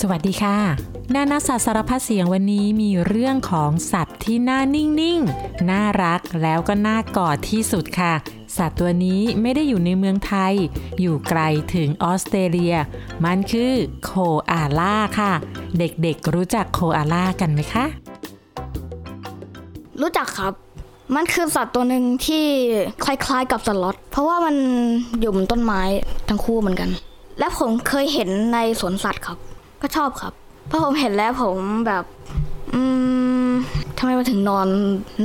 สวัสดีค่ะ นานาสัตว์สารพัดเสียงวันนี้มีเรื่องของสัตว์ที่น่านิ่งๆ น่ารักแล้วก็น่ากอดที่สุดค่ะ สัตว์ตัวนี้ไม่ได้อยู่ในเมืองไทย อยู่ไกลถึงออสเตรเลีย มันคือโคอาล่าค่ะ เด็กๆรู้จักโคอาล่ากันไหมคะ รู้จักครับ มันคือสัตว์ตัวหนึ่งที่คล้ายๆกับสล็อต เพราะว่ามันอยู่บนต้นไม้ทั้งคู่เหมือนกัน และผมเคยเห็นในสวนสัตว์ครับ ก็ชอบครับ เพราะผมเห็นแล้วผมแบบ อืมทำไมมาถึงนอน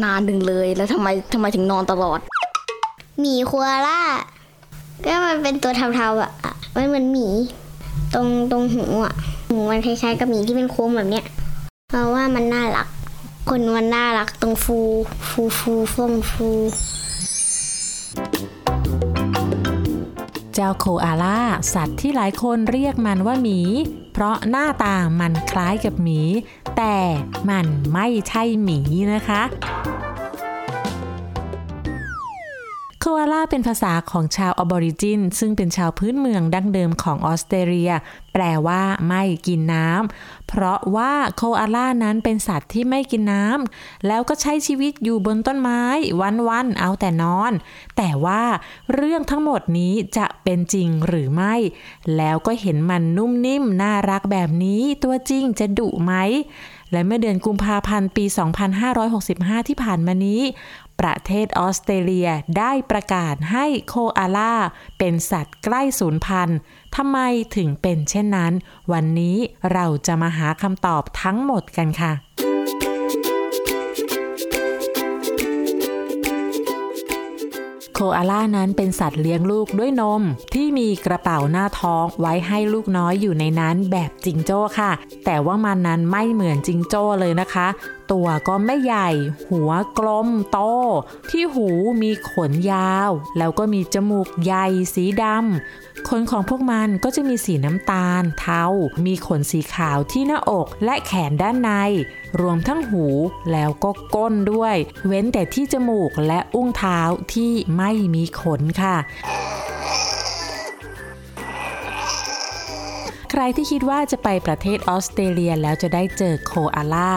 นานดึงเลย แล้วทำไมทำไมถึงนอนตลอด หมีคัวล่า ก็มันเป็นตัวเทาๆอะ มันเหมือนหมี ตรงตรงหูอะ หูมันคล้ายๆกับหมีที่เป็นโค้งแบบเนี้ย เพราะว่ามันน่ารัก คนมันน่ารักตรงฟู ฟูฟูฟงฟู เจ้าโคอาล่าสัตว์ที่หลายคนเรียกมันว่าหมี เพราะหน้าตามันคล้ายกับหมี แต่มันไม่ใช่หมีนะคะ โคอาล่าเป็นภาษาของชาวอะบอริจิน ซึ่งเป็นชาวพื้นเมืองดั้งเดิมของออสเตรเลีย แปลว่าไม่กินน้ำ เพราะว่าโคอาล่านั้นเป็นสัตว์ที่ไม่กินน้ำำ แล้วก็ใช้ชีวิตอยู่บนต้นไม้ วันๆ เอาแต่นอน แต่ว่าเรื่องทั้งหมดนี้จะเป็นจริงหรือไม่ แล้วก็เห็นมันนุ่มนิ่มน่ารักแบบนี้ตัวจริงจะดุไหม และเมื่อเดือนกุมภาพันธ์ปี 2565 ที่ผ่านมานี้ ประเทศออสเตรเลียได้ประกาศให้โคอาล่าเป็นสัตว์ใกล้สูญพันธุ์ทำไมถึงเป็นเช่นนั้น วันนี้เราจะมาหาคำตอบทั้งหมดกันค่ะ โคอาล่านั้นเป็นสัตว์เลี้ยงลูกด้วยนม ที่มีกระเป๋าหน้าท้องไว้ให้ลูกน้อยอยู่ในนั้นแบบจิงโจ้ค่ะ แต่ว่ามันนั้นไม่เหมือนจิงโจ้เลยนะคะ ตัวก็ไม่ใหญ่ หัวกลมโต ที่หูมีขนยาว แล้วก็มีจมูกใหญ่สีดำ ขนของพวกมันก็จะมีสีน้ำตาล เทา มีขนสีขาวที่หน้าอกและแขนด้านใน รวมทั้งหูแล้วก็ก้นด้วย เว้นแต่ที่จมูกและอุ้งเท้าที่ไม่มีขนค่ะ ใครที่คิดว่าจะไปประเทศออสเตรเลียแล้วจะได้เจอโคอาล่า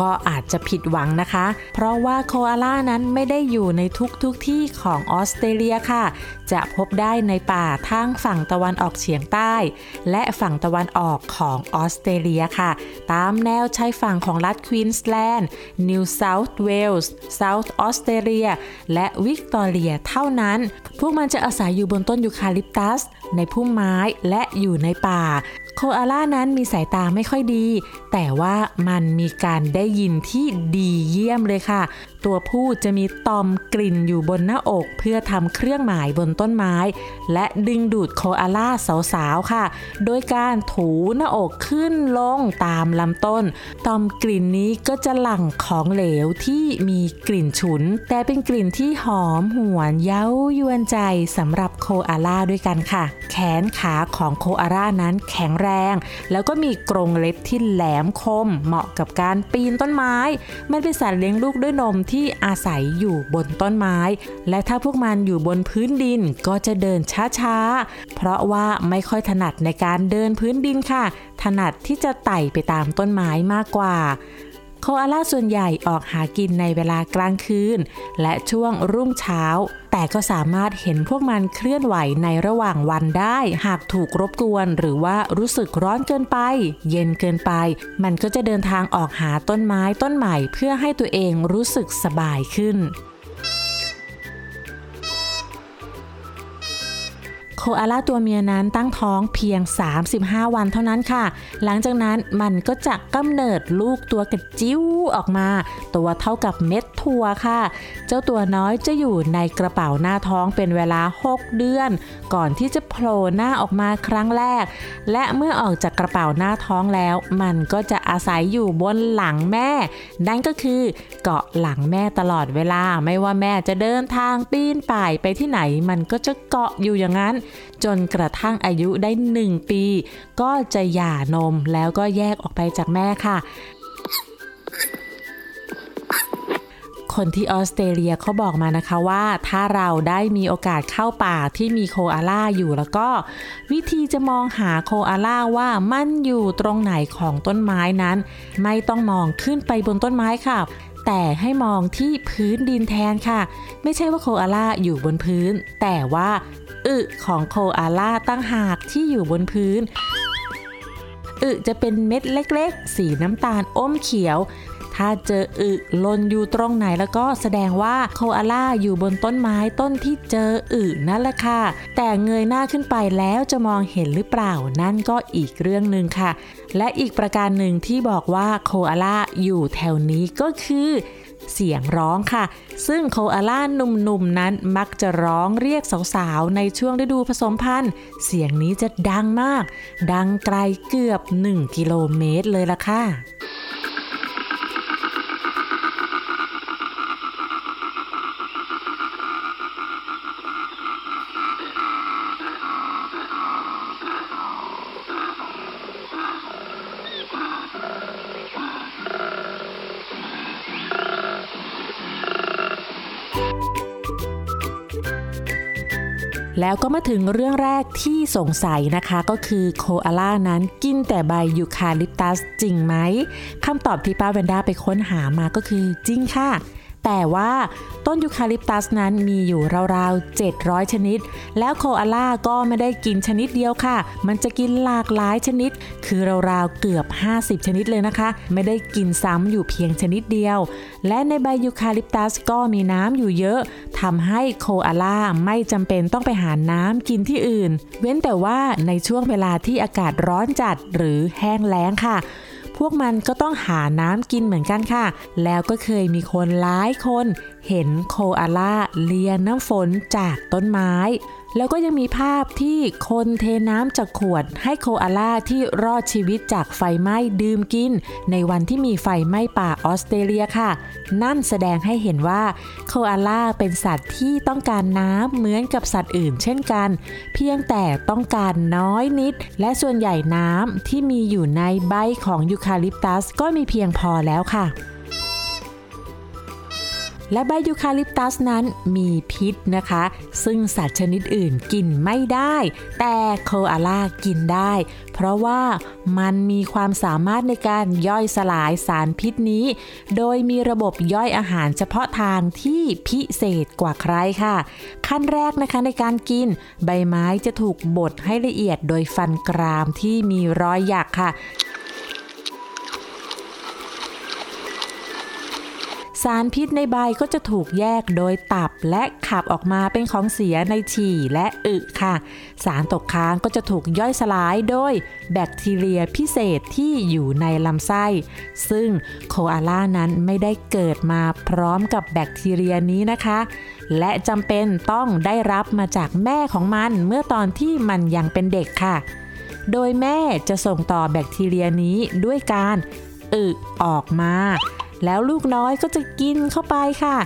ก็อาจจะผิดหวังนะคะ เพราะว่าโคอาล่านั้นไม่ได้อยู่ในทุกทุกที่ของออสเตรเลียค่ะ จะพบได้ในป่าทั้งฝั่งตะวันออกเฉียงใต้ และฝั่งตะวันออกของออสเตรเลียค่ะ ตามแนวชายฝั่งของรัฐควีนส์แลนด์นิวเซาท์เวลส์เซาท์ออสเตรเลียและวิกตอเรียเท่านั้นพ พวกมันจะอาศัยอยู่บนต้นยูคาลิปตัส ในพุ่มไม้และอยู่ในป่า โคอาล่านั้นมีสายตาไม่ค่อยดี แต่ว่ามันมีการได้ยินที่ดีเยี่ยมเลยค่ะตัวผู้จะมีตอมกลิ่นอยู่บนหน้าอก เพื่อทำเครื่องหมายบนต้นไม้ และดึงดูดโคอาล่าสาวๆค่ะ โดยการถูหน้าอกขึ้นลงตามลำต้น ตอมกลิ่นนี้ก็จะหลั่งของเหลวที่มีกลิ่นฉุน แต่เป็นกลิ่นที่หอมหวนเย้ายวนใจสำหรับโคอาล่าด้วยกันค่ะ แขนขาของโคอาล่านั้นแข็งแรง แล้วก็มีกรงเล็บที่แหลมคม เหมาะกับการปีนต้นไม้ มันเป็นสัตว์เลี้ยงลูกด้วยนมที่อาศัยอยู่บนต้นไม้ และถ้าพวกมันอยู่บนพื้นดินก็จะเดินช้าๆ เพราะว่าไม่ค่อยถนัดในการเดินพื้นดินค่ะ ถนัดที่จะไต่ไปตามต้นไม้มากกว่า โคอาล่าส่วนใหญ่ออกหากินในเวลากลางคืน และช่วงรุ่งเช้า แต่ก็สามารถเห็นพวกมันเคลื่อนไหวในระหว่างวันได้ หากถูกรบกวน หรือว่ารู้สึกร้อนเกินไป เย็นเกินไป มันก็จะเดินทางออกหาต้นไม้ต้นใหม่ เพื่อให้ตัวเองรู้สึกสบายขึ้น โคอาล่าตัวเมียนั้นตั้งท้องเพียง 35 วันเท่านั้นค่ะ หลังจากนั้นมันก็จะกำเนิดลูกตัวกระจิ้วออกมา ตัวเท่ากับเม็ดถั่วค่ะ เจ้าตัวน้อยจะอยู่ในกระเป๋าหน้าท้องเป็นเวลา 6 เดือน ก่อนที่จะโผล่หน้าออกมาครั้งแรก และเมื่อออกจากกระเป๋าหน้าท้องแล้ว มันก็จะอาศัยอยู่บนหลังแม่ นั่นก็คือเกาะหลังแม่ตลอดเวลา ไม่ว่าแม่จะเดินทางปีนป่ายไปที่ไหน มันก็จะเกาะอยู่อย่างนั้น จนกระทั่งอายุได้ 1 ปี ก็จะหย่านมแล้วก็แยกออกไปจากแม่ค่ะคคนที่ออสเตรเลียเขาบอกมานะคะว่าถ้าเราได้มีโอกาสเข้าป่าที่มีโคอาล่าอยู่แล้วก็ วิธีจะมองหาโคอาล่าว่ามันอยู่ตรงไหนของต้นไม้นั้น ไม่ต้องมองขึ้นไปบนต้นไม้ค่ะ แต่ให้มองที่พื้นดินแทนค่ะ ไม่ใช่ว่าโคอาล่าอยู่บนพื้น แต่ว่า อึของโคอาล่าตั้งหากที่อยู่บนพื้น อึจะเป็นเม็ดเล็กๆ สีน้ำตาลอมเขียว ถ้าเจออึลนอยู่ตรงไหนแล้วก็แสดงว่าโคอาล่าอยู่บนต้นไม้ต้นที่เจออึนั่นแหละค่ะ แต่เงยหน้าขึ้นไปแล้วจะมองเห็นหรือเปล่านั่นก็อีกเรื่องหนึ่งค่ะ และอีกประการหนึ่งที่บอกว่าโคอาล่าอยู่แถวนี้ก็คือ เสียงร้องค่ะ ซึ่งโคอาล่าหนุ่มๆนั้นมักจะร้องเรียกสาวๆ ในช่วงฤดูผสมพันธุ์ เสียงนี้จะดังมาก ดังไกลเกือบ 1 กิโลเมตรเลยล่ะค่ะ แล้วก็มาถึงเรื่องแรกที่สงสัยนะคะก็คือโคอาล่านั้นกินแต่ใบยูคาลิปตัสจริงไหมคำตอบที่ป้าแวนด้าไปค้นหามาก็คือจริงค่ะ แต่ว่าต้นยูคาลิปตัสนั้นมีอยู่ราวๆ 700 ชนิด แล้วโคอาล่าก็ไม่ได้กินชนิดเดียวค่ะ มันจะกินหลากหลายชนิด คือราวๆ เกือบ 50 ชนิดเลยนะคะ ไม่ได้กินซ้ำอยู่เพียงชนิดเดียว และในใบยูคาลิปตัสก็มีน้ำอยู่เยอะทำให้โคอาล่าไม่จำเป็นต้องไปหาน้ำกินที่อื่น เว้นแต่ว่าในช่วงเวลาที่อากาศร้อนจัดหรือแห้งแล้งค่ะ พวกมันก็ต้องหาน้ำกินเหมือนกันค่ะ แล้วก็เคยมีคนหลายคนเห็นโคอาล่าเลียน้ำฝนจากต้นไม้ แล้วก็ยังมีภาพที่คนเทน้ำจากขวด ให้โคอาล่าที่รอดชีวิตจากไฟไหม้ดื่มกิน ในวันที่มีไฟไหม้ป่าออสเตรเลียค่ะ นั่นแสดงให้เห็นว่าโคอาล่าเป็นสัตว์ที่ต้องการน้ำเหมือนกับสัตว์อื่นเช่นกัน เพียงแต่ต้องการน้อยนิด และส่วนใหญ่น้ำที่มีอยู่ในใบของยูคาลิปตัสก็มีเพียงพอแล้วค่ะ และใบยูคาลิปตัสนั้นมีพิษนะคะ ซึ่งสัตว์ชนิดอื่นกินไม่ได้ แต่โคอาล่ากินได้ เพราะว่ามันมีความสามารถในการย่อยสลายสารพิษนี้ โดยมีระบบย่อยอาหารเฉพาะทางที่พิเศษกว่าใครค่ะ ขั้นแรกนะคะในการกิน ใบไม้จะถูกบดให้ละเอียดโดยฟันกรามที่มีรอยหยักค่ะ สารพิษในใบก็จะถูกแยกโดยตับและขับออกมาเป็นของเสียในฉี่และอึค่ะ สารตกค้างก็จะถูกย่อยสลายโดยแบคทีเรียพิเศษที่อยู่ในลำไส้ ซึ่งโคอาล่านั้นไม่ได้เกิดมาพร้อมกับแบคทีเรียนี้นะคะ และจำเป็นต้องได้รับมาจากแม่ของมันเมื่อตอนที่มันยังเป็นเด็กค่ะ โดยแม่จะส่งต่อแบคทีเรียนี้ด้วยการอึออกมา แล้วลูกน้อยก็จะกินเข้าไปค่ะ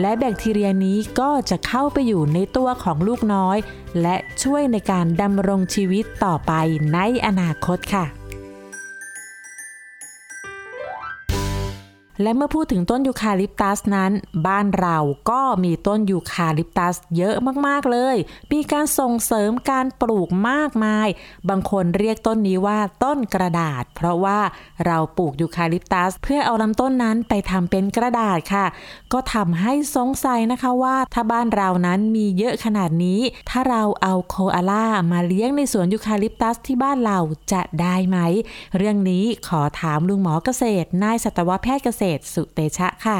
และแบคทีเรียนี้ก็จะเข้าไปอยู่ในตัวของลูกน้อย และช่วยในการดำรงชีวิตต่อไปในอนาคตค่ะ และเมื่อพูดถึงต้นยูคาลิปตัสนั้น บ้านเราก็มีต้นยูคาลิปตัสเยอะมากๆเลย มีการส่งเสริมการปลูกมากมาย บางคนเรียกต้นนี้ว่าต้นกระดาษ เพราะว่าเราปลูกยูคาลิปตัส เพื่อเอาลำต้นนั้นไปทำเป็นกระดาษค่ะ ก็ทำให้สงสัยนะคะว่า ถ้าบ้านเรานั้นมีเยอะขนาดนี้ ถ้าเราเอาโคอาล่ามาเลี้ยงในสวนยูคาลิปตัสที่บ้านเราจะได้ไหม เรื่องนี้ขอถามลุงหมอเกษตรนายสัตวแพทย์เกษตรสุเตชะค่ะ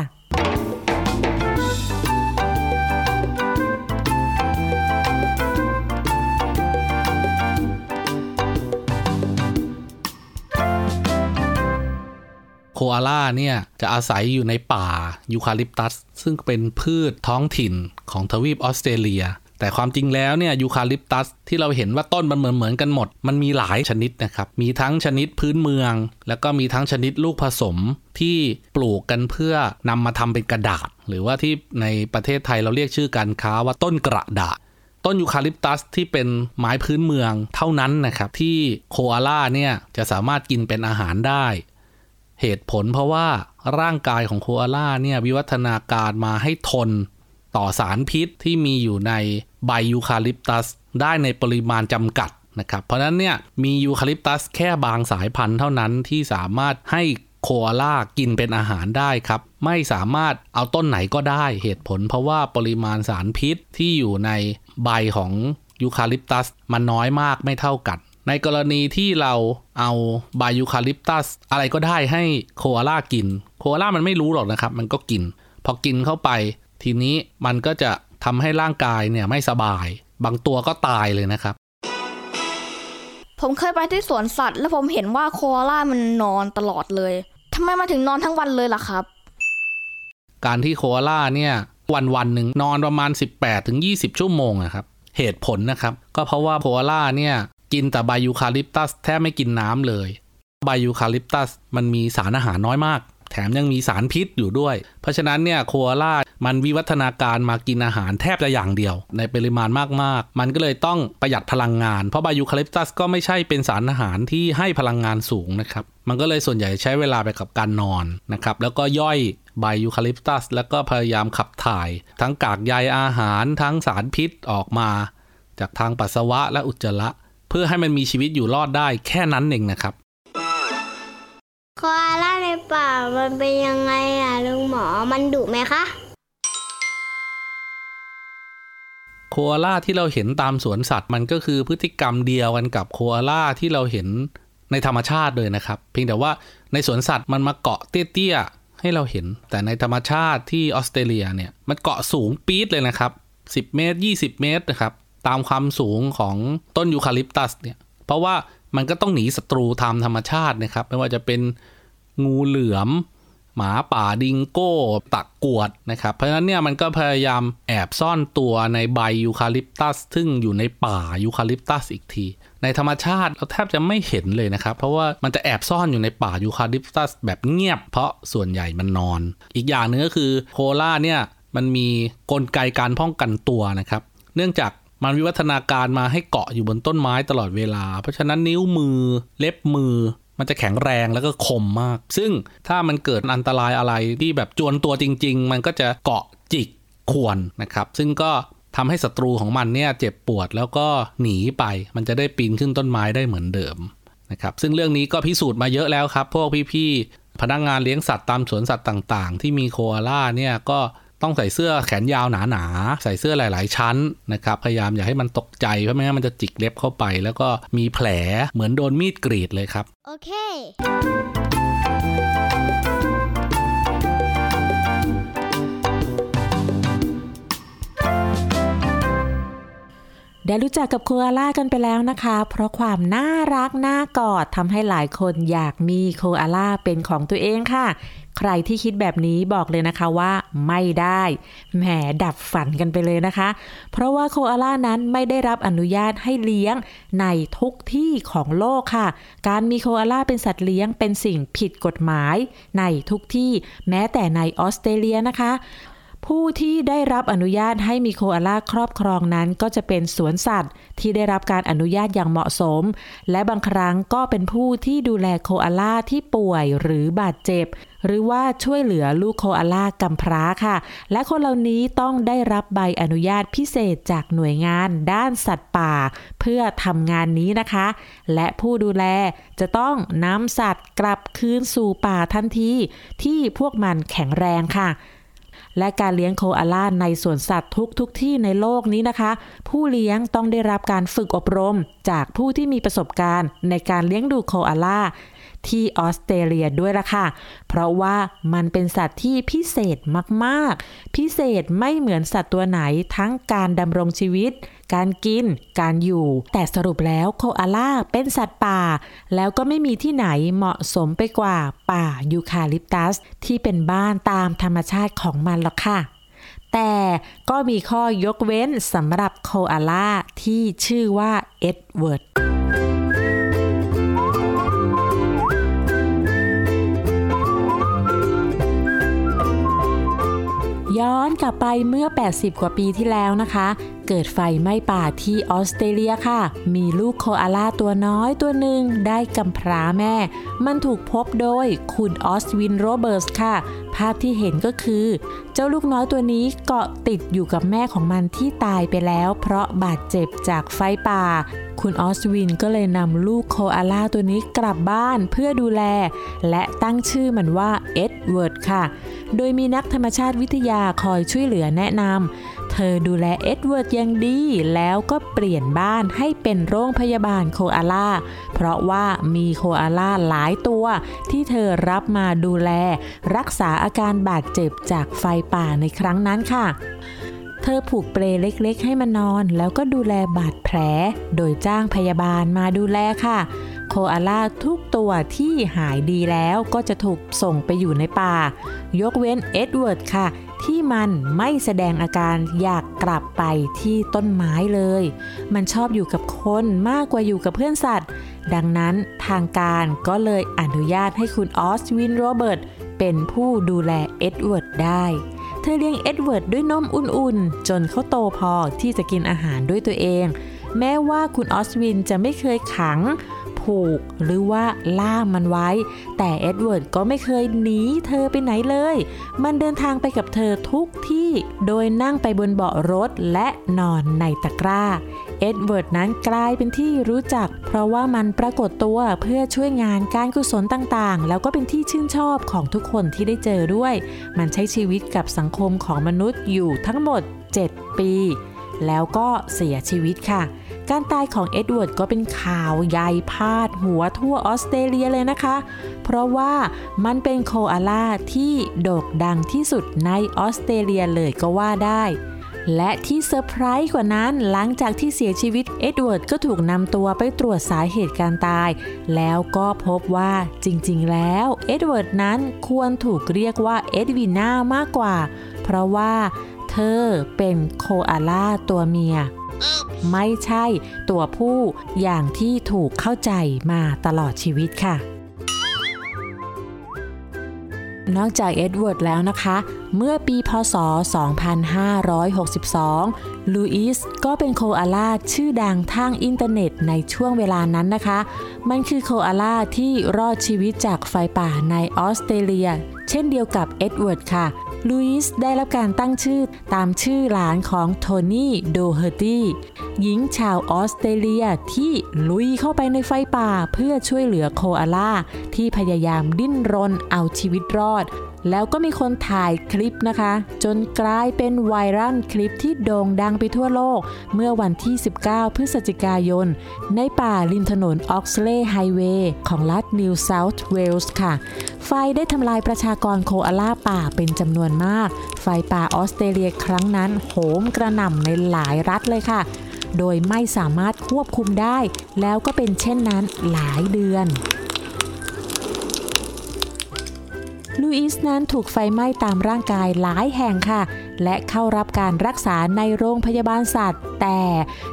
โคอาล่าเนี่ยจะอาศัยอยู่ในป่ายูคาลิปตัส ซึ่งเป็นพืชท้องถิ่นของทวีปออสเตรเลีย แต่ความจริงแล้วเนี่ยยูคาลิปตัสที่เราเห็นว่าต้นมันเหมือนเหมือนกันหมด มันมีหลายชนิดนะครับ มีทั้งชนิดพื้นเมือง แล้วก็มีทั้งชนิดลูกผสมที่ปลูกกันเพื่อนำมาทำเป็นกระดาษ หรือว่าที่ในประเทศไทยเราเรียกชื่อการค้าว่าต้นกระดาษต้นยูคาลิปตัสที่เป็นไม้พื้นเมืองเท่านั้นนะครับ ที่โคอาล่าเนี่ยจะสามารถกินเป็นอาหารได้ เหตุผลเพราะว่าร่างกายของโคอาล่าเนี่ยวิวัฒนาการมาให้ทนต่อสารพิษที่มีอยู่ใน ใบยูคาลิปตัสได้ในปริมาณจำกัดนะครับเพราะนั้นเนี่ยมียูคาลิปตัสแค่บางสายพันธุ์เท่านั้นที่สามารถให้โคอาล่ากินเป็นอาหารได้ครับ ไม่สามารถเอาต้นไหนก็ได้เหตุผล เพราะว่าปริมาณสารพิษที่อยู่ในใบของยูคาลิปตัสมันน้อยมากไม่เท่ากัน ในกรณีที่เราเอาใบยูคาลิปตัสอะไรก็ได้ให้โคอาล่ากิน โคอาล่ามันไม่รู้หรอกนะครับ มันก็กิน พอกินเข้าไป ทีนี้มันก็จะ ทำให้ร่างกายเนี่ยไม่สบาย บางตัวก็ตายเลยนะครับ ผมเคยไปที่สวนสัตว์ แล้วผมเห็นว่าโคอาล่ามันนอนตลอดเลยทำไมมาถึงนอนทั้งวันเลยล่ะครับ การที่โคอาล่าเนี่ยวันวันหนึ่งนอนประมาณ 18ถึง20ชั่วโมงนะครับ เหตุผลนะครับ ก็เพราะว่าโคอาล่าเนี่ยกินแต่ใบยูคาลิปตัสแทบไม่กินน้ำเลยใบยูคาลิปตัสมันมีสารอาหารน้อยมาก แถมยังมีสารพิษอยู่ด้วย เพราะฉะนั้นเนี่ยโคอาล่ามันวิวัฒนาการมากินอาหารแทบจะอย่างเดียว ในปริมาณมากๆ มันก็เลยต้องประหยัดพลังงาน เพราะใบยูคาลิปตัสก็ไม่ใช่เป็นสารอาหารที่ให้พลังงานสูงนะครับ มันก็เลยส่วนใหญ่ใช้เวลาไปกับการนอนนะครับ แล้วก็ย่อยใบยูคาลิปตัส แล้วก็พยายามขับถ่าย ทั้งกากใยอาหาร ทั้งสารพิษออกมา จากทางปัสสาวะและอุจจาระเพื่อให้มันมีชีวิตอยู่รอดได้แค่นั้นเองนะครับ โคอาล่าในป่ามันเป็นยังไงอะลุงหมอมันดุไหมคะ โคอาล่าที่เราเห็นตามสวนสัตว์มันก็คือพฤติกรรมเดียวกันกับโคอาล่าที่เราเห็นในธรรมชาติเลยนะครับ เพียงแต่ว่าในสวนสัตว์มันมาเกาะเตี้ยๆให้เราเห็น แต่ในธรรมชาติที่ออสเตรเลียเนี่ยมันเกาะสูงปี๊ดเลยนะครับ 10 เมตร 20 เมตรนะครับตามความสูงของต้นยูคาลิปตัสเนี่ยเพราะว่า มันก็ต้องหนีศัตรูตามธรรมชาตินะครับ ไม่ว่าจะเป็นงูเหลือม หมาป่าดิงโก้ตะกวดนะครับ เพราะฉะนั้นเนี่ยมันก็พยายามแอบซ่อนตัวในใบยูคาลิปตัส ซึ่งอยู่ในป่ายูคาลิปตัสอีกที ในธรรมชาติเราแทบจะไม่เห็นเลยนะครับ เพราะว่ามันจะแอบซ่อนอยู่ในป่ายูคาลิปตัสแบบเงียบ เพราะส่วนใหญ่มันนอน อีกอย่างหนึงก็คือโคล่าเนี่ยมันมีกลไกการป้องกันตัวนะครับ เนื่องจาก มันวิวัฒนาการมาให้เกาะอยู่บนต้นไม้ตลอดเวลา เพราะฉะนั้นนิ้วมือเล็บมือมันจะแข็งแรงแล้วก็คมมาก ซึ่งถ้ามันเกิดอันตรายอะไรที่แบบจวนตัวจริง ๆ มันก็จะเกาะจิกข่วนนะครับ ซึ่งก็ทำให้ศัตรูของมันเนี่ยเจ็บปวดแล้วก็หนีไป มันจะได้ปีนขึ้นต้นไม้ได้เหมือนเดิมนะครับ ซึ่งเรื่องนี้ก็พิสูจน์มาเยอะแล้วครับ พวกพี่ๆพนักงงานเลี้ยงสัตว์ตามสวนสัตว์ต่าง ๆ ที่มีโคอาล่าเนี่ยก็ ต้องใส่เสื้อแขนยาวหนาๆ ใส่เสื้อหลาย ๆ ชั้นนะครับ พยายามอย่าให้มันตกใจ เพราะไม่งั้นมันจะจิกเล็บเข้าไป แล้วก็มีแผลเหมือนโดนมีดกรีดเลยครับ โอเค ได้รู้จักกับโคอาล่ากันไปแล้วนะคะ เพราะความน่ารักน่ากอดทำให้หลายคนอยากมีโคอาล่าเป็นของตัวเองค่ะ ใครที่คิดแบบนี้บอกเลยนะคะว่าไม่ได้แหมดับฝันกันไปเลยนะคะ เพราะว่าโคอาล่านั้นไม่ได้รับอนุญาตให้เลี้ยงในทุกที่ของโลกค่ะ การมีโคอาล่าเป็นสัตว์เลี้ยงเป็นสิ่งผิดกฎหมายในทุกที่แม้แต่ในออสเตรเลียนะคะ ผู้ที่ได้รับอนุญาตให้มีโคอาล่าครอบครองนั้น ก็จะเป็นสวนสัตว์ ที่ได้รับการอนุญาตอย่างเหมาะสม และบางครั้งก็เป็นผู้ที่ดูแลโคอาล่าที่ป่วยหรือบาดเจ็บ หรือว่าช่วยเหลือลูกโคอาล่ากำพร้าค่ะ และคนเหล่านี้ต้องได้รับใบอนุญาตพิเศษจากหน่วยงาน ด้านสัตว์ป่า เพื่อทำงานนี้นะคะ และผู้ดูแลจะต้องนำสัตว์กลับคืนสู่ป่าทันทีที่พวกมันแข็งแรงค่ะ และการเลี้ยงโคอาล่าในสวนสัตว์ทุกทุกที่ในโลกนี้นะคะ ผู้เลี้ยงต้องได้รับการฝึกอบรม จากผู้ที่มีประสบการณ์ ในการเลี้ยงดูโคอาล่าที่ออสเตรเลียด้วยล่ะค่ะ เพราะว่ามันเป็นสัตว์ที่พิเศษมาก ๆ พิเศษไม่เหมือนสัตว์ตัวไหนทั้งการดำรงชีวิต การกิน การอยู่ แต่สรุปแล้วโคอาล่าเป็นสัตว์ป่า แล้วก็ไม่มีที่ไหนเหมาะสมไปกว่าป่ายูคาลิปตัส ที่เป็นบ้านตามธรรมชาติของมันหรอกค่ะ แต่ก็มีข้อยกเว้นสำหรับโคอาล่าที่ชื่อว่าเอ็ดเวิร์ด ย่อนกลับไปเมื่อ 80 กว่าปีที่แล้วนะคะ เกิดไฟไหม้ป่าที่ออสเตรเลียค่ะ มีลูกโคอาล่าตัวน้อยตัวหนึ่งได้กำพร้าแม่ มันถูกพบโดยคุณออสวินโรเบิร์ตค่ะ ภาพที่เห็นก็คือ เจ้าลูกน้อยตัวนี้เกาะติดอยู่กับแม่ของมันที่ตายไปแล้ว เพราะบาดเจ็บจากไฟป่า คุณออสวินก็เลยนำลูกโคอาล่าตัวนี้กลับบ้านเพื่อดูแล และตั้งชื่อมันว่าเอ็ดเวิร์ดค่ะ โดยมีนักธรรมชาติวิทยาคอยช่วยเหลือแนะนำเธอดูแลเอ็ดเวิร์ดอย่างดี แล้วก็เปลี่ยนบ้านให้เป็นโรงพยาบาลโคอาล่า เพราะว่ามีโคอาล่าหลายตัว ที่เธอรับมาดูแล รักษาอาการบาดเจ็บจากไฟป่าในครั้งนั้นค่ะ เธอผูกเปลเล็กๆ ให้มันนอน แล้วก็ดูแลบาดแผล โดยจ้างพยาบาลมาดูแลค่ะ โคอาล่าทุกตัวที่หายดีแล้วก็จะถูกส่งไปอยู่ในป่า ยกเว้นเอ็ดเวิร์ดค่ะ ที่มันไม่แสดงอาการอยากกลับไปที่ต้นไม้เลย มันชอบอยู่กับคนมากกว่าอยู่กับเพื่อนสัตว์ ดังนั้นทางการก็เลยอนุญาตให้คุณออสวินโรเบิร์ตเป็นผู้ดูแลเอ็ดเวิร์ดได้ เธอเลี้ยงเอ็ดเวิร์ดด้วยนมอุ่นๆ จนเขาโตพอที่จะกินอาหารด้วยตัวเอง แม้ว่าคุณออสวินจะไม่เคยขัง ผูกหรือว่าล่ามมันไว้ แต่เอ็ดเวิร์ดก็ไม่เคยหนีเธอไปไหนเลย มันเดินทางไปกับเธอทุกที่ โดยนั่งไปบนเบาะรถและนอนในตะกร้า เอ็ดเวิร์ดนั้นกลายเป็นที่รู้จัก เพราะว่ามันปรากฏตัวเพื่อช่วยงานการกุศลต่างๆ แล้วก็เป็นที่ชื่นชอบของทุกคนที่ได้เจอด้วย มันใช้ชีวิตกับสังคมของมนุษย์อยู่ทั้งหมด 7 ปี แล้วก็เสียชีวิตค่ะ การตายของเอ็ดเวิร์ดก็เป็นข่าวใหญ่พาดหัวทั่วออสเตรเลียเลยนะคะ เพราะว่ามันเป็นโคอาล่าที่โด่งดังที่สุดในออสเตรเลียเลยก็ว่าได้ และที่เซอร์ไพรส์กว่านั้นหลังจากที่เสียชีวิตเอ็ดเวิร์ดก็ถูกนำตัวไปตรวจสาเหตุการตาย แล้วก็พบว่าจริงๆ แล้วเอ็ดเวิร์ดนั้นควรถูกเรียกว่าเอ็ดวีน่ามากกว่า เพราะว่าเธอเป็นโคอาล่าตัวเมีย ไม่ใช่ตัวผู้อย่างที่ถูกเข้าใจมาตลอดชีวิตค่ะ นอกจากเอ็ดเวิร์ดแล้วนะคะ เมื่อปีพศ 2562 ลูอิสก็เป็นโคอาล่าชื่อดังทางอินเทอร์เน็ตในช่วงเวลานั้นนะคะ มันคือโคอาล่าที่รอดชีวิตจากไฟป่าในออสเตรเลีย เช่นเดียวกับเอ็ดเวิร์ดค่ะ ลุยส์ได้รับการตั้งชื่อตามชื่อหลานของโทนี่โดเฮอร์ตี้หญิงชาวออสเตรเลียที่ลุยเข้าไปในไฟป่าเพื่อช่วยเหลือโคอาล่าที่พยายามดิ้นรนเอาชีวิตรอด แล้วก็มีคนถ่ายคลิปนะคะ จนกลายเป็น viral clip ที่โด่งดังไปทั่วโลก เมื่อวันที่ 19 พฤศจิกายน ในป่าริมถนนออกซเลย์ไฮเวย์ของรัฐนิวเซาท์เวลส์ค่ะ ไฟได้ทำลายประชากรโคอาล่าป่าเป็นจำนวนมาก ไฟป่าออสเตรเลียครั้งนั้นโหมกระหน่ำในหลายรัฐเลยค่ะ โดยไม่สามารถควบคุมได้ แล้วก็เป็นเช่นนั้นหลายเดือน ลูอิสนั้นถูกไฟไหม้ตามร่างกายหลายแห่งค่ะ และเข้ารับการรักษาในโรงพยาบาลสัตว์ แต่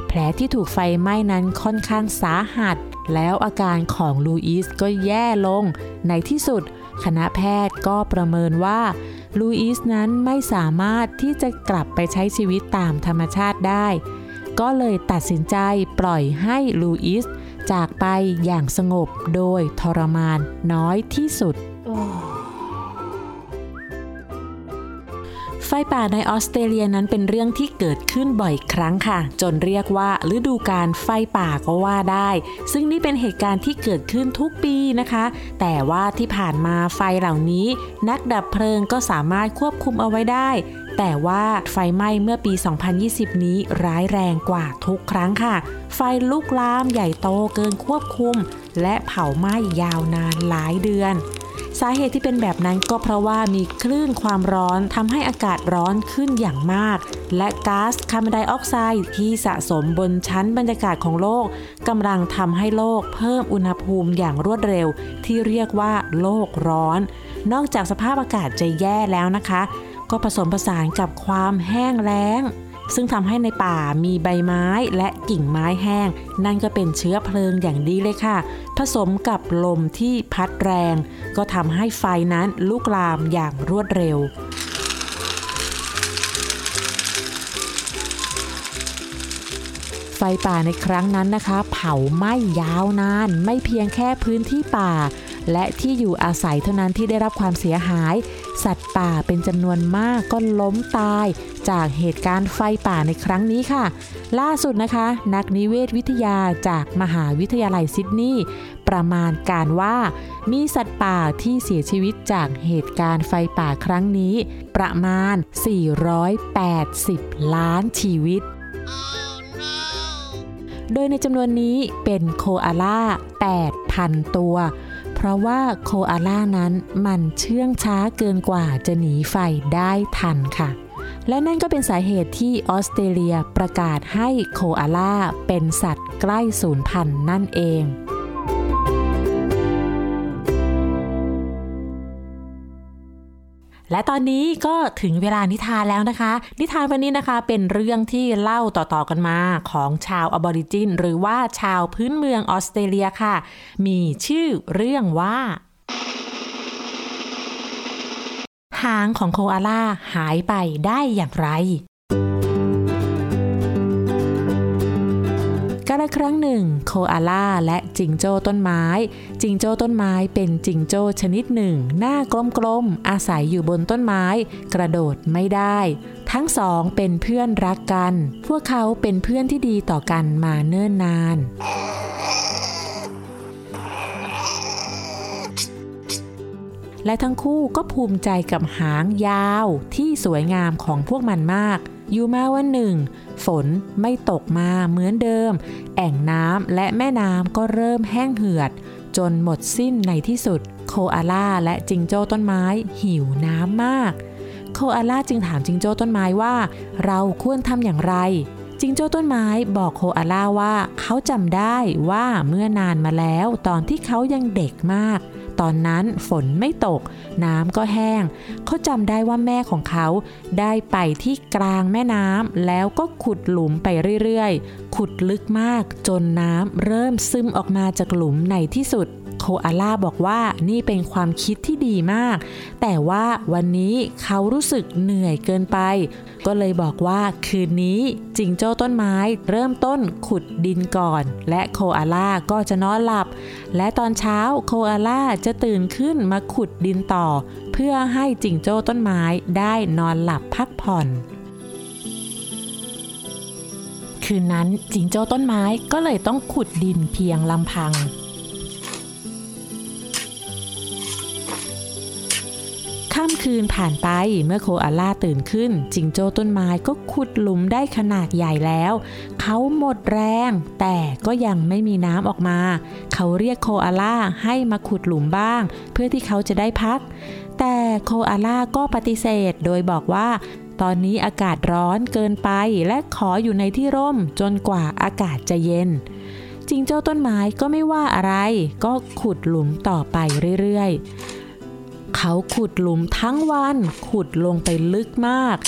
แผลที่ถูกไฟไหม้นั้นค่อนข้างสาหัส แล้วอาการของลูอิสก็แย่ลง ในที่สุด คณะแพทย์ก็ประเมินว่าลูอิสนั้นไม่สามารถที่จะกลับไปใช้ชีวิตตามธรรมชาติได้ ก็เลยตัดสินใจปล่อยให้ลูอิสจากไปอย่างสงบโดยทรมานน้อยที่สุด ฟป่าในออสเตรเลียนั้นเป็นเรื่องที่เกิดขึ้นบ่อยครั้งค่ะ จนเรียกว่าฤดูการไฟป่าก็ว่าได้ ซึ่งนี่เป็นเหตุการณ์ที่เกิดขึ้นทุกปีนะคะ แต่ว่าที่ผ่านมาไฟเหล่านี้ นักดับเพลิงก็สามารถควบคุมเอาไว้ได้ แต่ว่าไฟไหม้เมื่อปี 2020 นี้ร้ายแรงกว่าทุกครั้งค่ะ ไฟลุกลามใหญ่โตเกินควบคุม และเผาไหม้ยาวนานหลายเดือน สาเหตุที่เป็นแบบนั้นก็เพราะว่ามีคลื่นความร้อนทำให้อากาศร้อนขึ้นอย่างมาก และก๊าซคาร์บอนไดออกไซด์ที่สะสมบนชั้นบรรยากาศของโลกกำลังทำให้โลกเพิ่มอุณหภูมิอย่างรวดเร็ว ที่เรียกว่าโลกร้อน นอกจากสภาพอากาศจะแย่แล้วนะคะ ก็ผสมผสานกับความแห้งแล้ง ซึ่งทำให้ในป่ามีใบไม้และกิ่งไม้แห้ง นั่นก็เป็นเชื้อเพลิงอย่างดีเลยค่ะ ผสมกับลมที่พัดแรง ก็ทำให้ไฟนั้นลุกลามอย่างรวดเร็วไฟป่าในครั้งนั้นนะคะ เผาไหม้ยาวนาน ไม่เพียงแค่พื้นที่ป่า และที่อยู่อาศัยเท่านั้นที่ได้รับความเสียหาย สัตว์ป่าเป็นจำนวนมากก็ล้มตาย จากเหตุการณ์ไฟป่าในครั้งนี้ค่ะ ล่าสุดนะคะ นักนิเวศวิทยาจากมหาวิทยาลัยซิดนีย์ประมาณการว่า มีสัตว์ป่าที่เสียชีวิตจากเหตุการณ์ไฟป่าครั้งนี้ ประมาณ 480 ล้านชีวิตโดยในจำนวนนี้เป็นโคอาล่า 8,000 ตัว เพราะว่าโคอาล่านั้นมันเชื่องช้าเกินกว่าจะหนีไฟได้ทันค่ะ และนั่นก็เป็นสาเหตุที่ออสเตรเลียประกาศให้โคอาล่าเป็นสัตว์ใกล้สูญพันธุ์นั่นเอง และตอนนี้ก็ถึงเวลานิทานแล้วนะคะ นิทานวันนี้นะคะเป็นเรื่องที่เล่าต่อๆกันมาของชาวอบอริจิน หรือว่าชาวพื้นเมืองออสเตรเลียค่ะ มีชื่อเรื่องว่า หางของโคอาล่าหายไปได้อย่างไร กาลครั้งหนึ่ง โคอาล่าและจิงโจ้ต้นไม้ จิงโจ้ต้นไม้เป็นจิงโจ้ชนิดหนึ่ง หน้ากลมๆ อาศัยอยู่บนต้นไม้ กระโดดไม่ได้ ทั้งสองเป็นเพื่อนรักกัน พวกเขาเป็นเพื่อนที่ดีต่อกันมาเนิ่นนาน และทั้งคู่ก็ภูมิใจกับหางยาวที่สวยงามของพวกมันมาก อยู่มาวันหนึ่ง ฝนไม่ตกมาเหมือนเดิม แอ่งน้ำและแม่น้ำก็เริ่มแห้งเหือด จนหมดสิ้นในที่สุด โคอาล่าและจิงโจ้ต้นไม้หิวน้ำมาก โคอาล่าจึงถามจิงโจ้ต้นไม้ว่า เราควรทำอย่างไร จิงโจ้ต้นไม้บอกโคอาล่าว่าเขาจำได้ว่าเมื่อนานมาแล้วตอนที่เขายังเด็กมาก ตอนนั้นฝนไม่ตก น้ำก็แห้ง เขาจำได้ว่าแม่ของเขาได้ไปที่กลางแม่น้ำแล้วก็ขุดหลุมไปเรื่อยๆ ขุดลึกมากจนน้ำเริ่มซึมออกมาจากหลุมในที่สุด โคอาล่าบอกว่านี่เป็นความคิดที่ดีมาก แต่ว่าวันนี้เขารู้สึกเหนื่อยเกินไป ก็เลยบอกว่าคืนนี้จิงโจ้ต้นไม้เริ่มต้นขุดดินก่อน และโคอาล่าก็จะนอนหลับ และตอนเช้าโคอาล่าจะตื่นขึ้นมาขุดดินต่อ เพื่อให้จิงโจ้ต้นไม้ได้นอนหลับพักผ่อนคืนนั้นจิงโจ้ต้นไม้ก็เลยต้องขุดดินเพียงลำพัง ค่ำคืนผ่านไปเมื่อโคอาล่าตื่นขึ้น จิงโจ้ต้นไม้ก็ขุดหลุมได้ขนาดใหญ่แล้ว เขาหมดแรง แต่ก็ยังไม่มีน้ำออกมา เขาเรียกโคอาล่าให้มาขุดหลุมบ้าง เพื่อที่เขาจะได้พัก แต่โคอาล่าก็ปฏิเสธโดยบอกว่าตอนนี้อากาศร้อนเกินไปและขออยู่ในที่ร่มจนกว่าอากาศจะเย็น จิงโจ้ต้นไม้ก็ไม่ว่าอะไร ก็ขุดหลุมต่อไปเรื่อยๆ เขาขุดหลุมทั้งวัน ขุดลงไปลึกมาก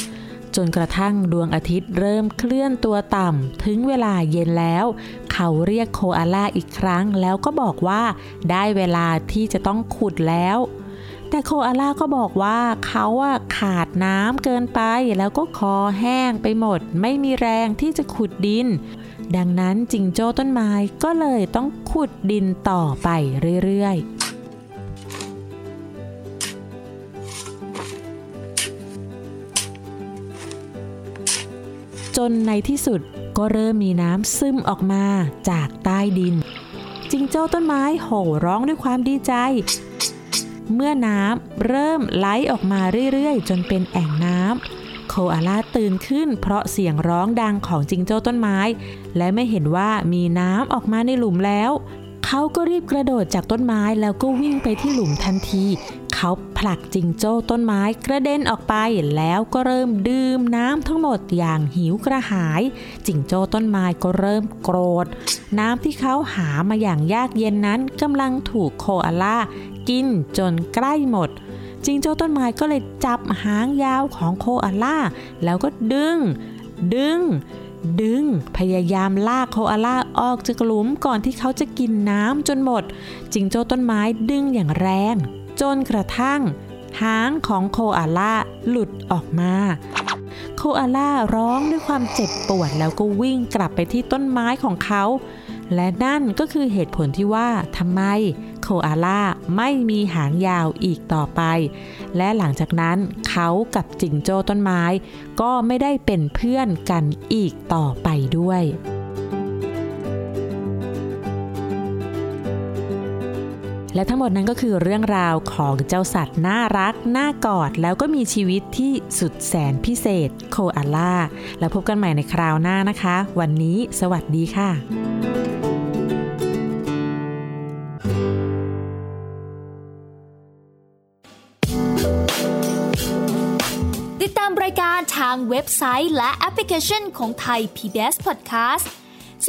จนกระทั่งดวงอาทิตย์เริ่มเคลื่อนตัวต่ำถึงเวลาเย็นแล้ว เขาเรียกโคอาล่าอีกครั้งแล้วก็บอกว่าได้เวลาที่จะต้องขุดแล้วแต่โคอาล่าก็บอกว่าเขาอะขาดน้ำเกินไปแล้วก็คอแห้งไปหมด ไม่มีแรงที่จะขุดดิน ดังนั้นจิงโจ้ต้นไม้ก็เลยต้องขุดดินต่อไปเรื่อยๆ นในที่สุดก็เริ่มมีน้ำซึมออกมาจากใต้ดิน จิงโจ้ต้นไม้โห่ร้องด้วยความดีใจ เมื่อน้ำเริ่มไหลออกมาเรื่อยๆ จนเป็นแอ่งน้ำโคอาล่าตื่นขึ้นเพราะเสียงร้องดังของจิงโจ้ต้นไม้ และไม่เห็นว่ามีน้ำออกมาในหลุมแล้ว เขาก็รีบกระโดดจากต้นไม้แล้วก็วิ่งไปที่หลุมทันที เขาผลักจิงโจ้ต้นไม้กระเด็นออกไป แล้วก็เริ่มดื่มน้ำทั้งหมดอย่างหิวกระหาย จิงโจ้ต้นไม้ก็เริ่มโกรธ น้ำที่เขาหามาอย่างยากเย็นนั้นกำลังถูกโคอาล่ากินจนใกล้หมดจิงโจ้ต้นไม้ก็เลยจับหางยาวของโคอาล่า แล้วก็ดึง ดึง ดึง พยายามลากโคอาล่าออกจากหลุมก่อนที่เขาจะกินน้ำจนหมด จิงโจ้ต้นไม้ดึงอย่างแรง จนกระทั่ง หางของโคอาล่าหลุดออกมา โคอาล่าร้องด้วยความเจ็บปวดแล้วก็วิ่งกลับไปที่ต้นไม้ของเขา และนั่นก็คือเหตุผลที่ว่าทำไมโคอาล่าไม่มีหางยาวอีกต่อไป และหลังจากนั้นเขากับจิงโจ้ต้นไม้ ก็ไม่ได้เป็นเพื่อนกันอีกต่อไปด้วย และทั้งหมดนั้นก็คือเรื่องราวของเจ้าสัตว์น่ารัก น่ากอด แล้วก็มีชีวิตที่สุดแสนพิเศษโคอาล่า แล้วพบกันใหม่ในคราวหน้านะคะ วันนี้สวัสดีค่ะติดตามรายการทางเว็บไซต์และแอปพลิเคชันของไทย PBS Podcast